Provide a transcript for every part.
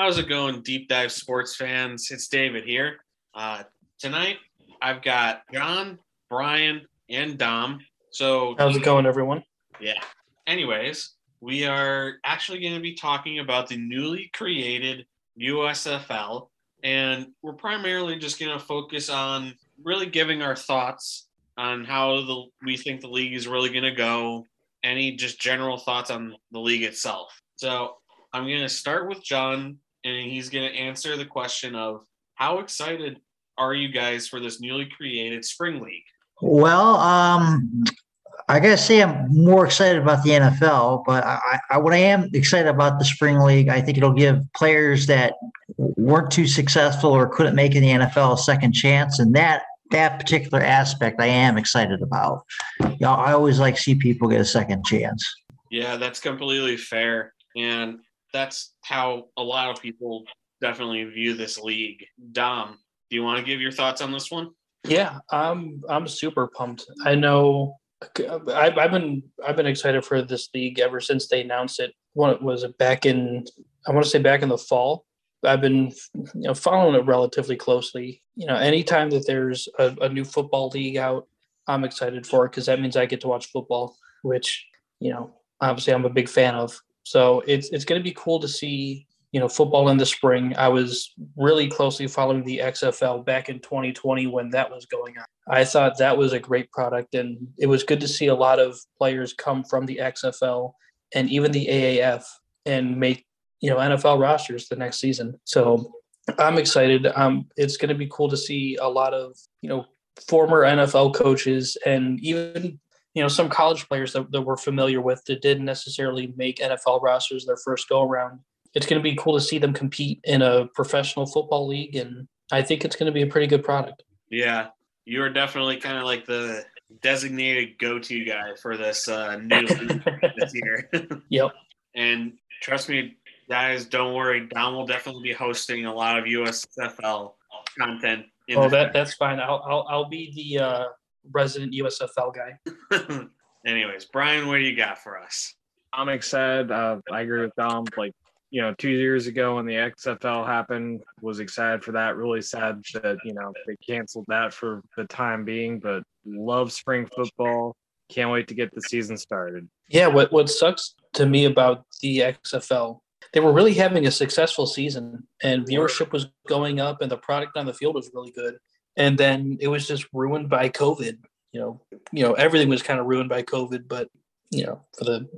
How's it going, deep dive sports fans? It's David here. Uh, tonight, I've got John, Brian, and Dom. So, How's it going, everyone? yeah. Anyways, we are actually going to be talking about the newly created USFL, and we're primarily just going to focus on really giving our thoughts on how the we think the league is really going to go. Any just general thoughts on the league itself. So, I'm going to start with John, and he's going to answer the question of how excited are you guys for this newly created spring league? Well, um, I gotta say I'm more excited about the NFL, but I, I, what I am excited about the spring league, I think it'll give players that weren't too successful or couldn't make it in the NFL a second chance, and that that particular aspect I am excited about. You know, I always like to see people get a second chance. Yeah, that's completely fair. And that's how a lot of people definitely view this league. Dom, do you want to give your thoughts on this one? Yeah, I'm I'm super pumped. I know I've, I've been I've been excited for this league ever since they announced it. Was it back in? I want to say back in the fall. I've been you know following it relatively closely. You know, anytime that there's a, a new football league out, I'm excited for it because that means I get to watch football, which you know obviously I'm a big fan of. So it's it's going to be cool to see you know football in the spring. I was really closely following the XFL back in 2020 when that was going on. I thought that was a great product, and it was good to see a lot of players come from the XFL and even the AAF and make you know NFL rosters the next season. So I'm excited. Um, it's going to be cool to see a lot of you know former NFL coaches and even you know some college players that, that we're familiar with that didn't necessarily make NFL rosters their first go around. It's going to be cool to see them compete in a professional football league, and I think it's going to be a pretty good product. Yeah, you are definitely kind of like the designated go-to guy for this uh, new this year. Yep. and trust me, guys, don't worry. Dom will definitely be hosting a lot of USFL content. In Oh, that that's fine. I'll I'll, I'll be the uh, resident USFL guy. Anyways, Brian, what do you got for us? I'm excited. Uh, I agree with Dom. Like, you know, two years ago when the XFL happened, was excited for that. Really sad that, you know, they canceled that for the time being, but love spring football. Can't wait to get the season started. Yeah, what what sucks to me about the XFL, they were really having a successful season and viewership was going up and the product on the field was really good. And then it was just ruined by COVID. You know, you know, everything was kind of ruined by COVID, but you know, for the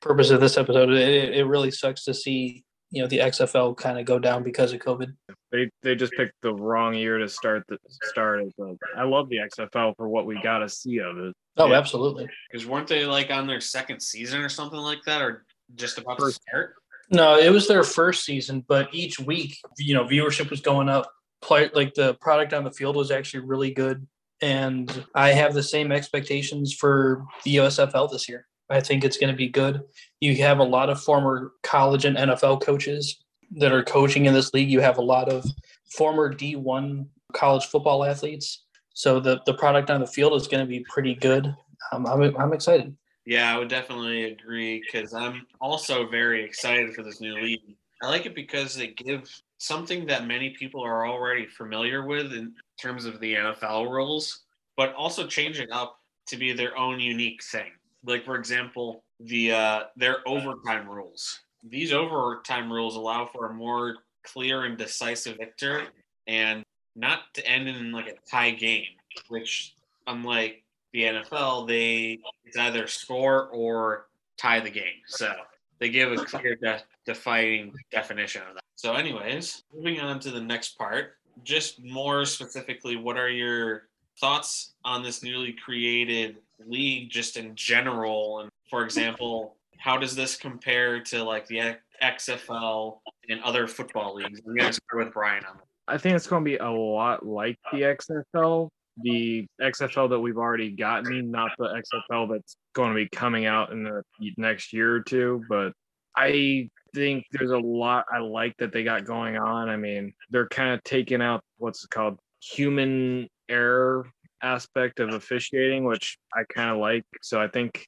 purpose of this episode, it, it really sucks to see, you know, the XFL kind of go down because of COVID. They they just picked the wrong year to start the start it. But I love the XFL for what we got to see of it. Oh, Yeah. absolutely. Because weren't they like on their second season or something like that, or just about to start? No, it was their first season, but each week, you know, viewership was going up. Like the product on the field was actually really good, and I have the same expectations for the USFL this year. I think it's going to be good. You have a lot of former college and NFL coaches that are coaching in this league. You have a lot of former D1 college football athletes. So the, the product on the field is going to be pretty good. Um, I'm, I'm excited. Yeah, I would definitely agree because I'm also very excited for this new league. I like it because they give something that many people are already familiar with in terms of the NFL rules, but also changing up to be their own unique thing. Like for example, the uh, their overtime rules. These overtime rules allow for a more clear and decisive victory, and not to end in like a tie game, which unlike the NFL, they it's either score or tie the game. So they give a clear, de- defining definition of that. So, anyways, moving on to the next part, just more specifically, what are your thoughts on this newly created league, just in general? And for example, how does this compare to like the XFL and other football leagues? I'm going to start with Brian on that. I think it's going to be a lot like the XFL, the XFL that we've already gotten, not the XFL that's going to be coming out in the next year or two. But I think there's a lot I like that they got going on. I mean, they're kind of taking out what's called human error aspect of officiating, which I kind of like. So I think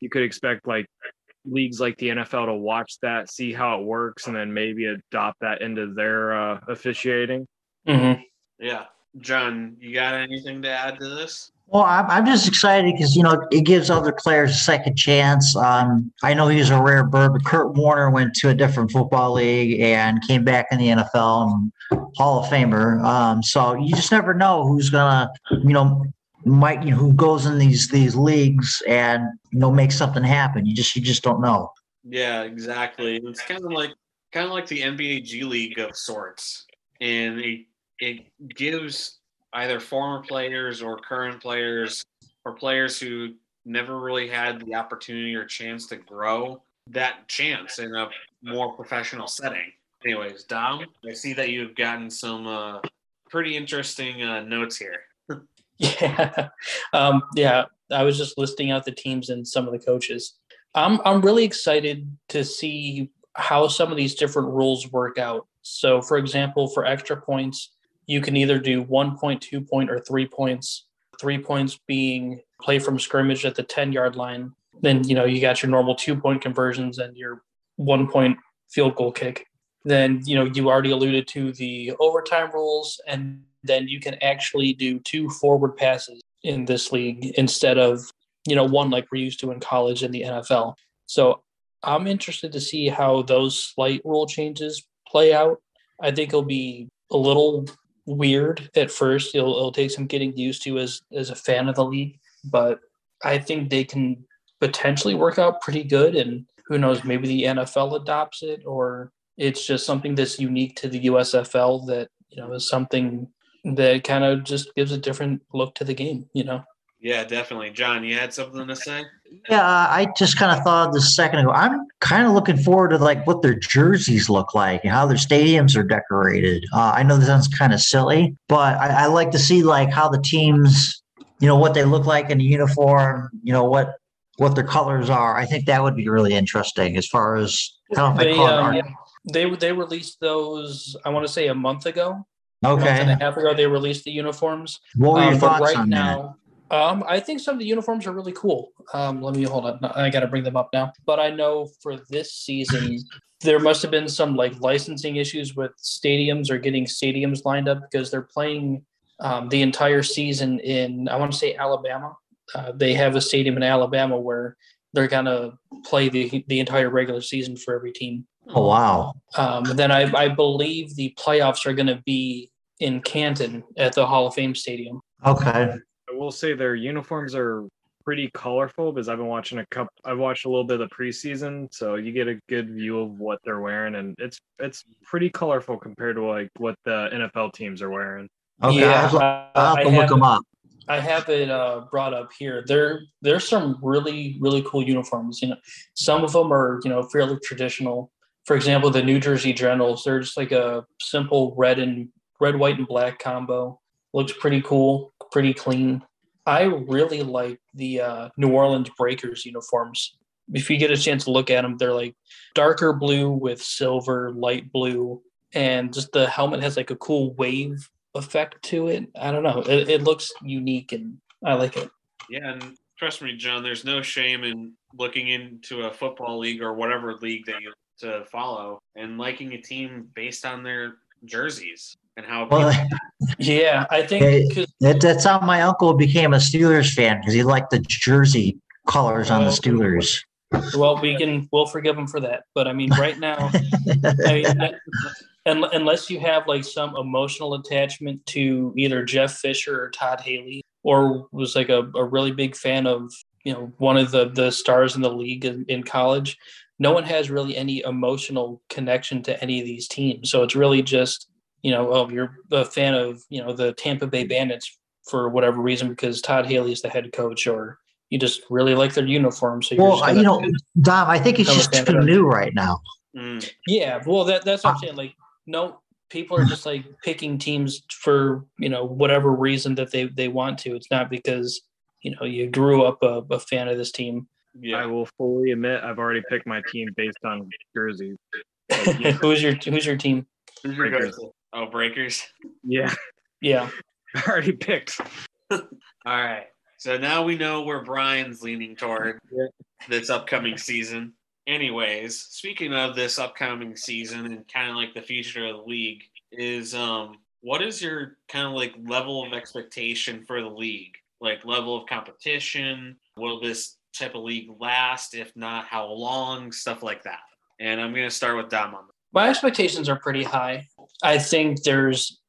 you could expect like leagues like the NFL to watch that, see how it works, and then maybe adopt that into their uh, officiating. Mm-hmm. Yeah. John, you got anything to add to this? Well, I'm, I'm just excited because you know it gives other players a second chance. Um, I know he's a rare bird, but Kurt Warner went to a different football league and came back in the NFL and Hall of Famer. Um, so you just never know who's gonna, you know, might you know, who goes in these these leagues and you know make something happen. You just you just don't know. Yeah, exactly. It's kind of like kind of like the NBA G League of sorts, and it it gives either former players or current players or players who never really had the opportunity or chance to grow that chance in a more professional setting. Anyways, Dom, I see that you've gotten some uh, pretty interesting uh, notes here. Yeah, um, yeah. I was just listing out the teams and some of the coaches. I'm I'm really excited to see how some of these different rules work out. So, for example, for extra points, you can either do one point, two point, or three points. Three points being play from scrimmage at the ten yard line. Then you know you got your normal two point conversions and your one point field goal kick. Then you know you already alluded to the overtime rules and then you can actually do two forward passes in this league instead of you know one like we're used to in college and the NFL. So I'm interested to see how those slight rule changes play out. I think it'll be a little weird at first. It'll, it'll take some getting used to as as a fan of the league, but I think they can potentially work out pretty good. And who knows, maybe the NFL adopts it, or it's just something that's unique to the USFL that you know is something that kind of just gives a different look to the game, you know? Yeah, definitely. John, you had something to say? Yeah, I just kind of thought this a second ago. I'm kind of looking forward to like what their jerseys look like and how their stadiums are decorated. Uh, I know this sounds kind of silly, but I, I like to see like how the teams, you know, what they look like in the uniform. You know what what their colors are. I think that would be really interesting as far as I don't know if I They, um, art. they they released those. I want to say a month ago, a month and Okay, a half ago. They released the uniforms. what were your Um, thoughts right on that? now, um, I think some of the uniforms are really cool. Um, let me hold on. I got to bring them up now. But I know for this season, there must have been some like licensing issues with stadiums or getting stadiums lined up because they're playing um, the entire season in, I want to say Alabama. Uh, they have a stadium in Alabama where they're going to play the, the entire regular season for every team. Oh wow, Um, then I, I believe the playoffs are going to be in Canton at the Hall of Fame Stadium. okay. I will say their uniforms are pretty colorful because I've been watching a couple. I've watched a little bit of the preseason, so you get a good view of what they're wearing, and it's it's pretty colorful compared to like what the NFL teams are wearing. Okay, Yeah, I'll have to, I'll have I look have them it- up. I have it uh, brought up here. There, there's some really, really cool uniforms. You know, some of them are you know fairly traditional. For example, the New Jersey Generals. They're just like a simple red and red, white, and black combo. Looks pretty cool, pretty clean. I really like the uh, New Orleans Breakers uniforms. If you get a chance to look at them, they're like darker blue with silver, light blue, and just the helmet has like a cool wave effect to it. I don't know. It, it looks unique and I like it. Yeah, and trust me, John, there's no shame in looking into a football league or whatever league that you to follow and liking a team based on their jerseys and how Well, Yeah, I think think 'cause- that, that's how my uncle became a Steelers fan because he liked the jersey colors on the Steelers. well, we can we'll forgive him for that. But I mean, right now, I mean, un- unless you have like some emotional attachment to either Jeff Fisher or Todd Haley, or was like a, a really big fan of you know one of the the stars in the league in, in college, no one has really any emotional connection to any of these teams. So it's really just you know, oh, you're a fan of you know the Tampa Bay Bandits for whatever reason because Todd Haley is the head coach, or you just really like their uniform. So you're well, gonna- you know, Dom, I think it's just too it. new right now. Mm, Yeah, well, that that's what I'm saying. Like, no, people are just like picking teams for you know whatever reason that they they want to. It's not because you know you grew up a, a fan of this team. Yeah. I will fully admit I've already picked my team based on jerseys. who's your Who's your team? Who's your Breakers. go-to? Oh, breakers. Yeah, Yeah, already picked. All right. So now we know where Brian's leaning toward Yeah. this upcoming season. Anyways, speaking of this upcoming season and kind of like the future of the league, is um what is your kind of like level of expectation for the league? Like level of competition? Will this type of league last? If not, how long? Stuff like that. And I'm gonna start with Dom on that. My expectations are pretty high. I think there's,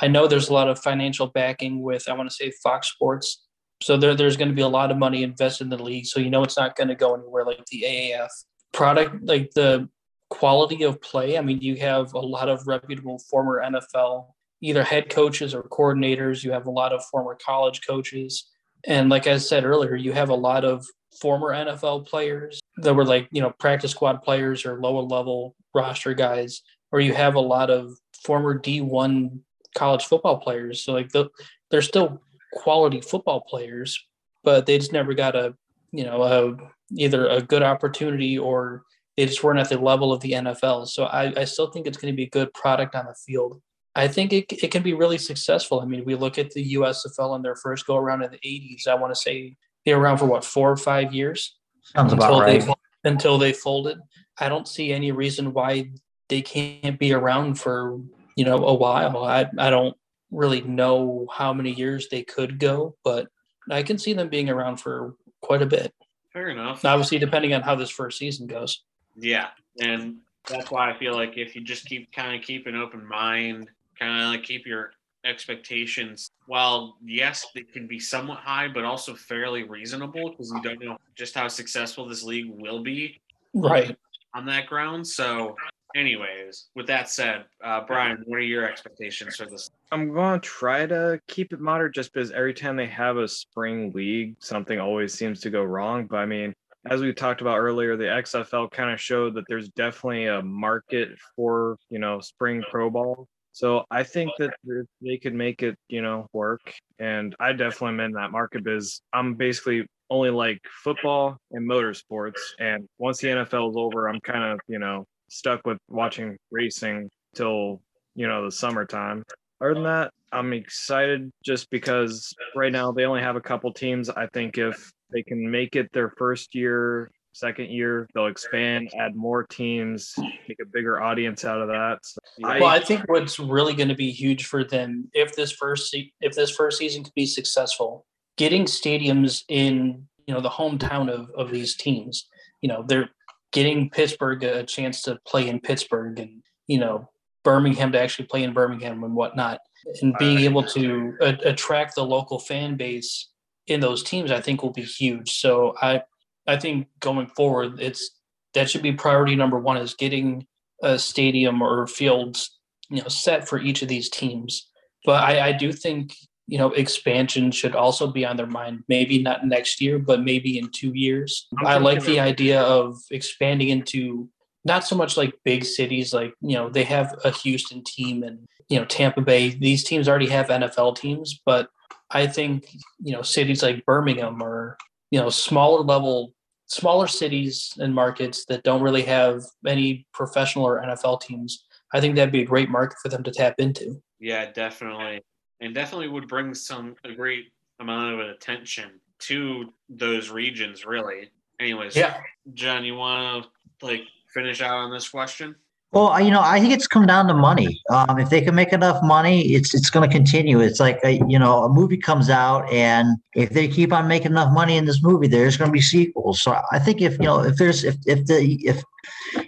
I know there's a lot of financial backing with, I want to say Fox Sports. So there, there's going to be a lot of money invested in the league. So you know it's not going to go anywhere like the AAF product, like the quality of play. I mean, you have a lot of reputable former NFL, either head coaches or coordinators. You have a lot of former college coaches. And like I said earlier, you have a lot of former NFL players that were like, you know, practice squad players or lower level roster guys, or you have a lot of former D1 college football players. So like the, they're still quality football players, but they just never got a, you know, a, either a good opportunity or they just weren't at the level of the NFL. So I, I still think it's going to be a good product on the field. I think it, it can be really successful. I mean, we look at the USFL in their first go around in the 80s. I want to say they were around for what, four or five years? Sounds about until right. they until they folded. I don't see any reason why they can't be around for you know a while. I I don't really know how many years they could go, but I can see them being around for quite a bit. Fair enough. Obviously, depending on how this first season goes. Yeah, and that's why I feel like if you just keep kind of keep an open mind, kind of like keep your expectations. While yes, they can be somewhat high, but also fairly reasonable because you don't know just how successful this league will be Right. On that ground. So, anyways, with that said, uh, Brian, what are your expectations for this? I'm going to try to keep it moderate just because every time they have a spring league, something always seems to go wrong. But I mean, as we talked about earlier, the XFL kind of showed that there's definitely a market for, you know, spring pro ball. So I think that they could make it, you know, work. And I definitely am in that market because I'm basically only like football and motorsports. And once the NFL is over, I'm kind of, you know, stuck with watching racing till, you know, the summertime. Other than that, I'm excited just because right now they only have a couple teams. I think if they can make it their first year, second year, they'll expand, add more teams, make a bigger audience out of that. So I- well, I think what's really going to be huge for them if this first se- if this first season can be successful, getting stadiums in you know the hometown of of these teams. You know, they're getting Pittsburgh a chance to play in Pittsburgh, and you know Birmingham to actually play in Birmingham and whatnot, and being able to a- attract the local fan base in those teams, I think will be huge. So I I think going forward, it's that should be priority number one is getting a stadium or fields you know set for each of these teams. But i, I do think you know expansion should also be on their mind. Maybe not next year but maybe in two years. I'm like the idea of expanding into not so much like big cities like you know they have a houston team and you know tampa bay. These teams already have nfl teams but i think you know cities like birmingham or you know smaller level smaller cities and markets that don't really have any professional or NFL teams, I think that'd be a great market for them to tap into. Yeah, definitely. And definitely would bring some a great amount of attention to those regions, really. Anyways, yeah. John, you want to like finish out on this question? Well, you know, I think it's come down to money. Um, if they can make enough money, it's it's going to continue. It's like a, you know, a movie comes out, and if they keep on making enough money in this movie, there's going to be sequels. So I think if you know, if there's if if the if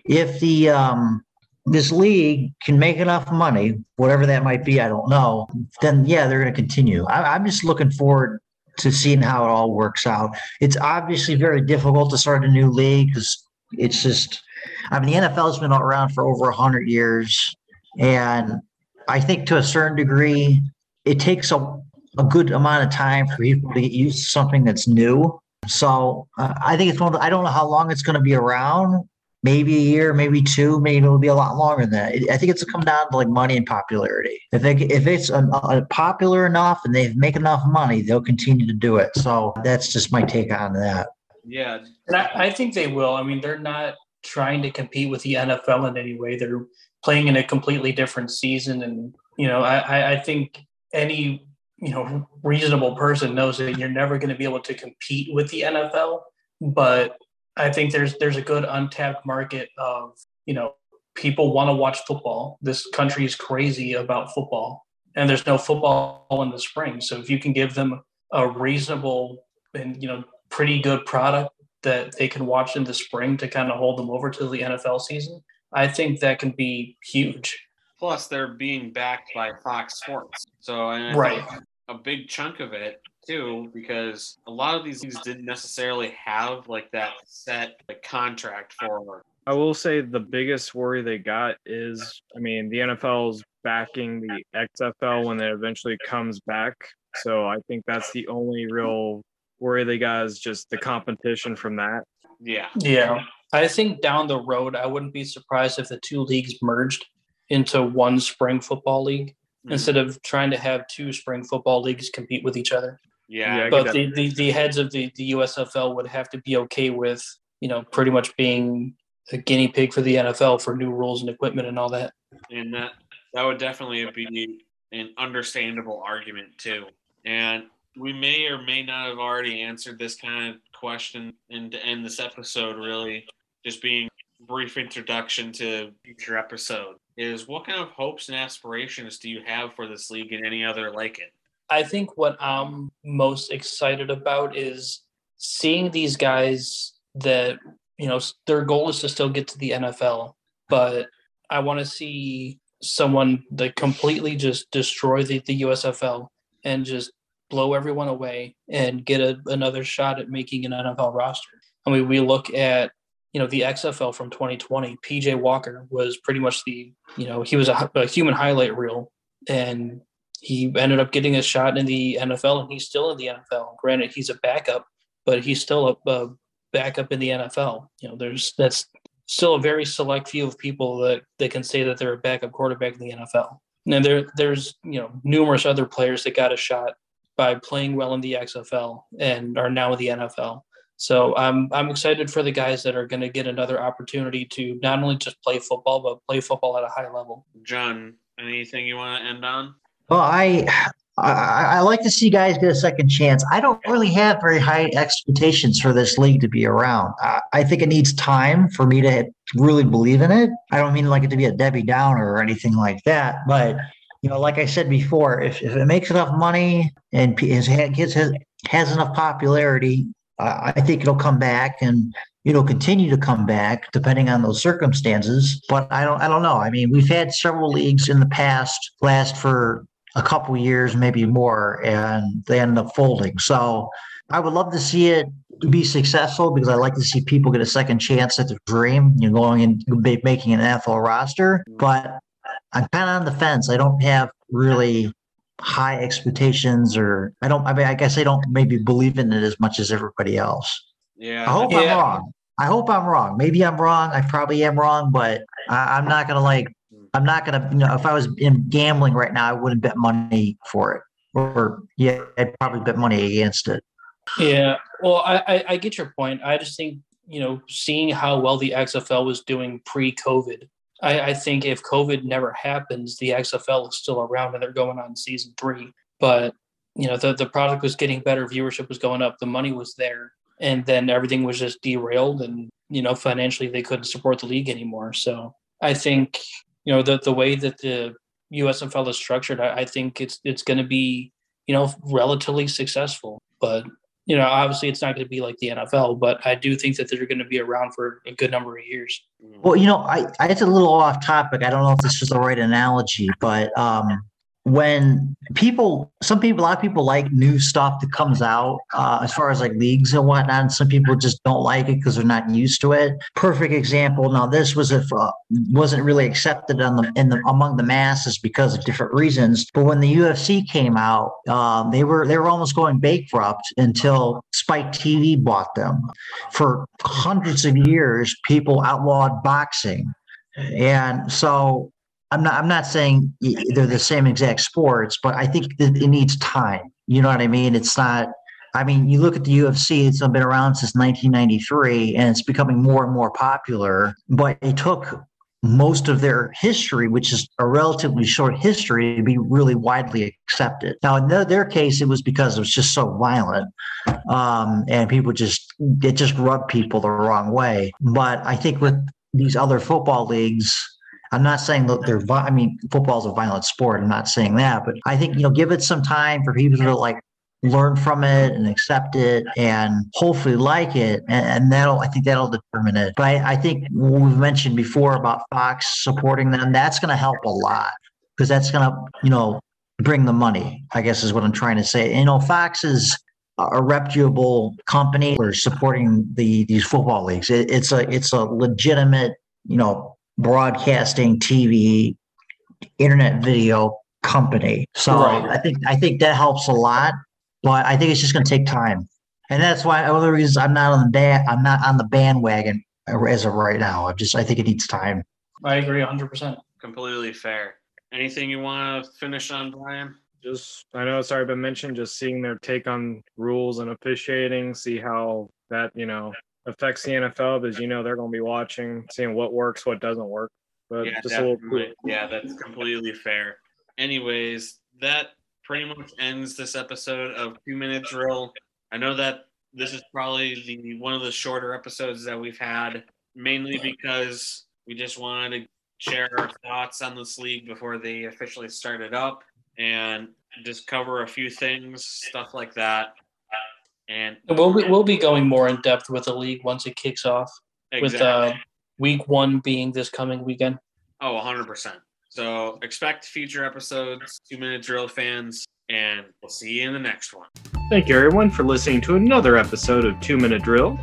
if the um this league can make enough money, whatever that might be, I don't know. Then yeah, they're going to continue. I, I'm just looking forward to seeing how it all works out. It's obviously very difficult to start a new league because it's just I mean, the NFL has been around for over 100 years. And I think to a certain degree, it takes a, a good amount of time for people to get used to something that's new. So uh, I think it's one of the, I don't know how long it's going to be around. Maybe a year, maybe two, maybe it'll be a lot longer than that. I think it's come down to like money and popularity. If they, if it's uh uh popular enough and they make enough money, they'll continue to do it. So that's just my take on that. Yeah, I, I think they will. I mean, they're not trying to compete with the NFL in any way. They're playing in a completely different season. And, you know, I, I- think any, you know, reasonable person knows that you're never going to be able to compete with the NFL. But I think there's there's a good untapped market of, you know, people want to watch football. This country is crazy about football. And there's no football in the spring. So if you can give them a reasonable and, you know, pretty good product that they can watch in the spring to kind of hold them over to the NFL season, I think that can be huge. plus they're being backed by Fox Sports. So and Right. a big chunk of it too, because a lot of these leagues didn't necessarily have like that set like, contract for. I will say the biggest worry they got is, I mean, the NFL's backing the XFL when it eventually comes back. So I think that's the only real worry they got is just the competition from that. Yeah, Yeah. I think down the road, I wouldn't be surprised if the two leagues merged into one spring football league Mm-hmm. instead of trying to have two spring football leagues compete with each other. yeah, Yeah, But the, the, the heads of the, the USFL would have to be okay with, you know, pretty much being a guinea pig for the NFL for new rules and equipment and all that. and that that would definitely be an understandable argument too. And we may or may not have already answered this kind of question and to end this episode really just being brief introduction to future episode is what kind of hopes and aspirations do you have for this league and any other like it? I think what I'm most excited about is seeing these guys that, you know, their goal is to still get to the NFL, but I want to see someone that completely just destroy the, the USFL and just blow everyone away and get a, another shot at making an NFL roster. I mean, we look at, you know, the XFL from 2020, PJ Walker was pretty much the, you know, he was a, a human highlight reel and he ended up getting a shot in the NFL, and he's still in the NFL. Granted, he's a backup, but he's still a, a backup in the NFL. You know, there's that's still a very select few of people that that can say that they're a backup quarterback in the NFL. And there there's you know numerous other players that got a shot by playing well in the XFL and are now in the NFL. So I'm I'm excited for the guys that are going to get another opportunity to not only just play football but play football at a high level. John, anything you want to end on? Well, I, I I like to see guys get a second chance. I don't really have very high expectations for this league to be around. I, I think it needs time for me to really believe in it. I don't mean like it to be a Debbie Downer or anything like that, but you know, like I said before, if, if it makes enough money and has, has, has enough popularity, I think it'll come back and it'll continue to come back depending on those circumstances. But I don't I don't know. I mean, we've had several leagues in the past last for a couple years, maybe more, and they end up folding. So I would love to see it be successful because I like to see people get a second chance at their dream, you know, going and ma- making an NFL roster. But I'm kind of on the fence. I don't have really high expectations, or I don't. I mean, I guess I don't maybe believe in it as much as everybody else. Yeah, I hope Yeah. I'm wrong. I hope I'm wrong. Maybe I'm wrong. I probably am wrong, but I, I'm not gonna like. I'm not gonna. You know, if I was in gambling right now, I wouldn't bet money for it. Or yeah, I'd probably bet money against it. Yeah, well, I, I, I get your point. I just think you know, seeing how well the XFL was doing pre-COVID, I, I think if COVID never happens, the XFL is still around and they're going on season three. But you know, the the product was getting better, viewership was going up, the money was there, and then everything was just derailed, and you know, financially they couldn't support the league anymore. So I think you know the the way that the USFL is structured, I, I think it's it's going to be you know relatively successful, but you know, obviously it's not going to be like the NFL, but I do think that they're going to be around for a good number of years. Well, you know, I, I it's a little off topic. I don't know if this is the right analogy, but um, when people, some people, a lot of people like new stuff that comes out uh, as far as like leagues and whatnot. And some people just don't like it because they're not used to it. Perfect example. Now, this was if uh, wasn't really accepted on the in the among the masses because of different reasons. But when the UFC came out, um, they were they were almost going bankrupt until Spike TV bought them. For hundreds of years, people outlawed boxing, and so I'm not I'm not saying they're the same exact sports, but I think it needs time. You know what I mean? It's not I mean, you look at the UFC, it's been around since 1993 and it's becoming more and more popular, but it took most of their history, which is a relatively short history, to be really widely accepted. Now, in their, their case, it was because it was just so violent, um, and people just it just rubbed people the wrong way. But I think with these other football leagues, I'm not saying that they're. I mean, football's a violent sport. I'm not saying that, but I think you know, give it some time for people to like learn from it and accept it and hopefully like it and, and that'll i think that'll determine it but I, I think we've mentioned before about fox supporting them that's going to help a lot because that's going to you know bring the money i guess is what i'm trying to say you know fox is a reputable company for supporting the these football leagues it, it's a it's a legitimate you know broadcasting tv internet video company so Right. i think i think that helps a lot but I think it's just going to take time, and that's why one of the reasons I'm not on the ba- I'm not on the bandwagon as of right now. I just I think it needs time. I agree 100%. Completely fair. Anything you want to finish on, Brian? just I know it's already been mentioned, just seeing their take on rules and officiating, see how that, you know, affects the NFL because you know they're gonna be watching, seeing what works, what doesn't work. But yeah, just a little. Yeah, that's completely fair. Anyways, that pretty much ends this episode of Two Minute Drill. I know that this is probably the one of the shorter episodes that we've had, mainly because we just wanted to share our thoughts on this league before they officially started up and just cover a few things, stuff like that. And We'll be, we'll be going more in depth with the league once it kicks off, with uh, week one being this coming weekend. Oh, 100%. So expect future episodes, Two Minute Drill fans, and we'll see you in the next one. Thank you everyone for listening to another episode of Two Minute Drill.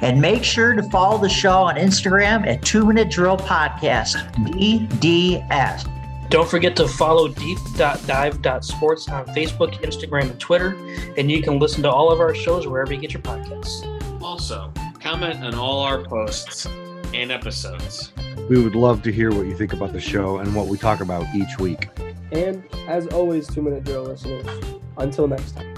And make sure to follow the show on Instagram at Two Minute Drill Podcast DDS. Don't forget to follow deep.dive.sports on Facebook, Instagram, and Twitter. And you can listen to all of our shows wherever you get your podcasts. Also, comment on all our posts and episodes. We would love to hear what you think about the show and what we talk about each week. And as always, two minute drill listeners, until next time.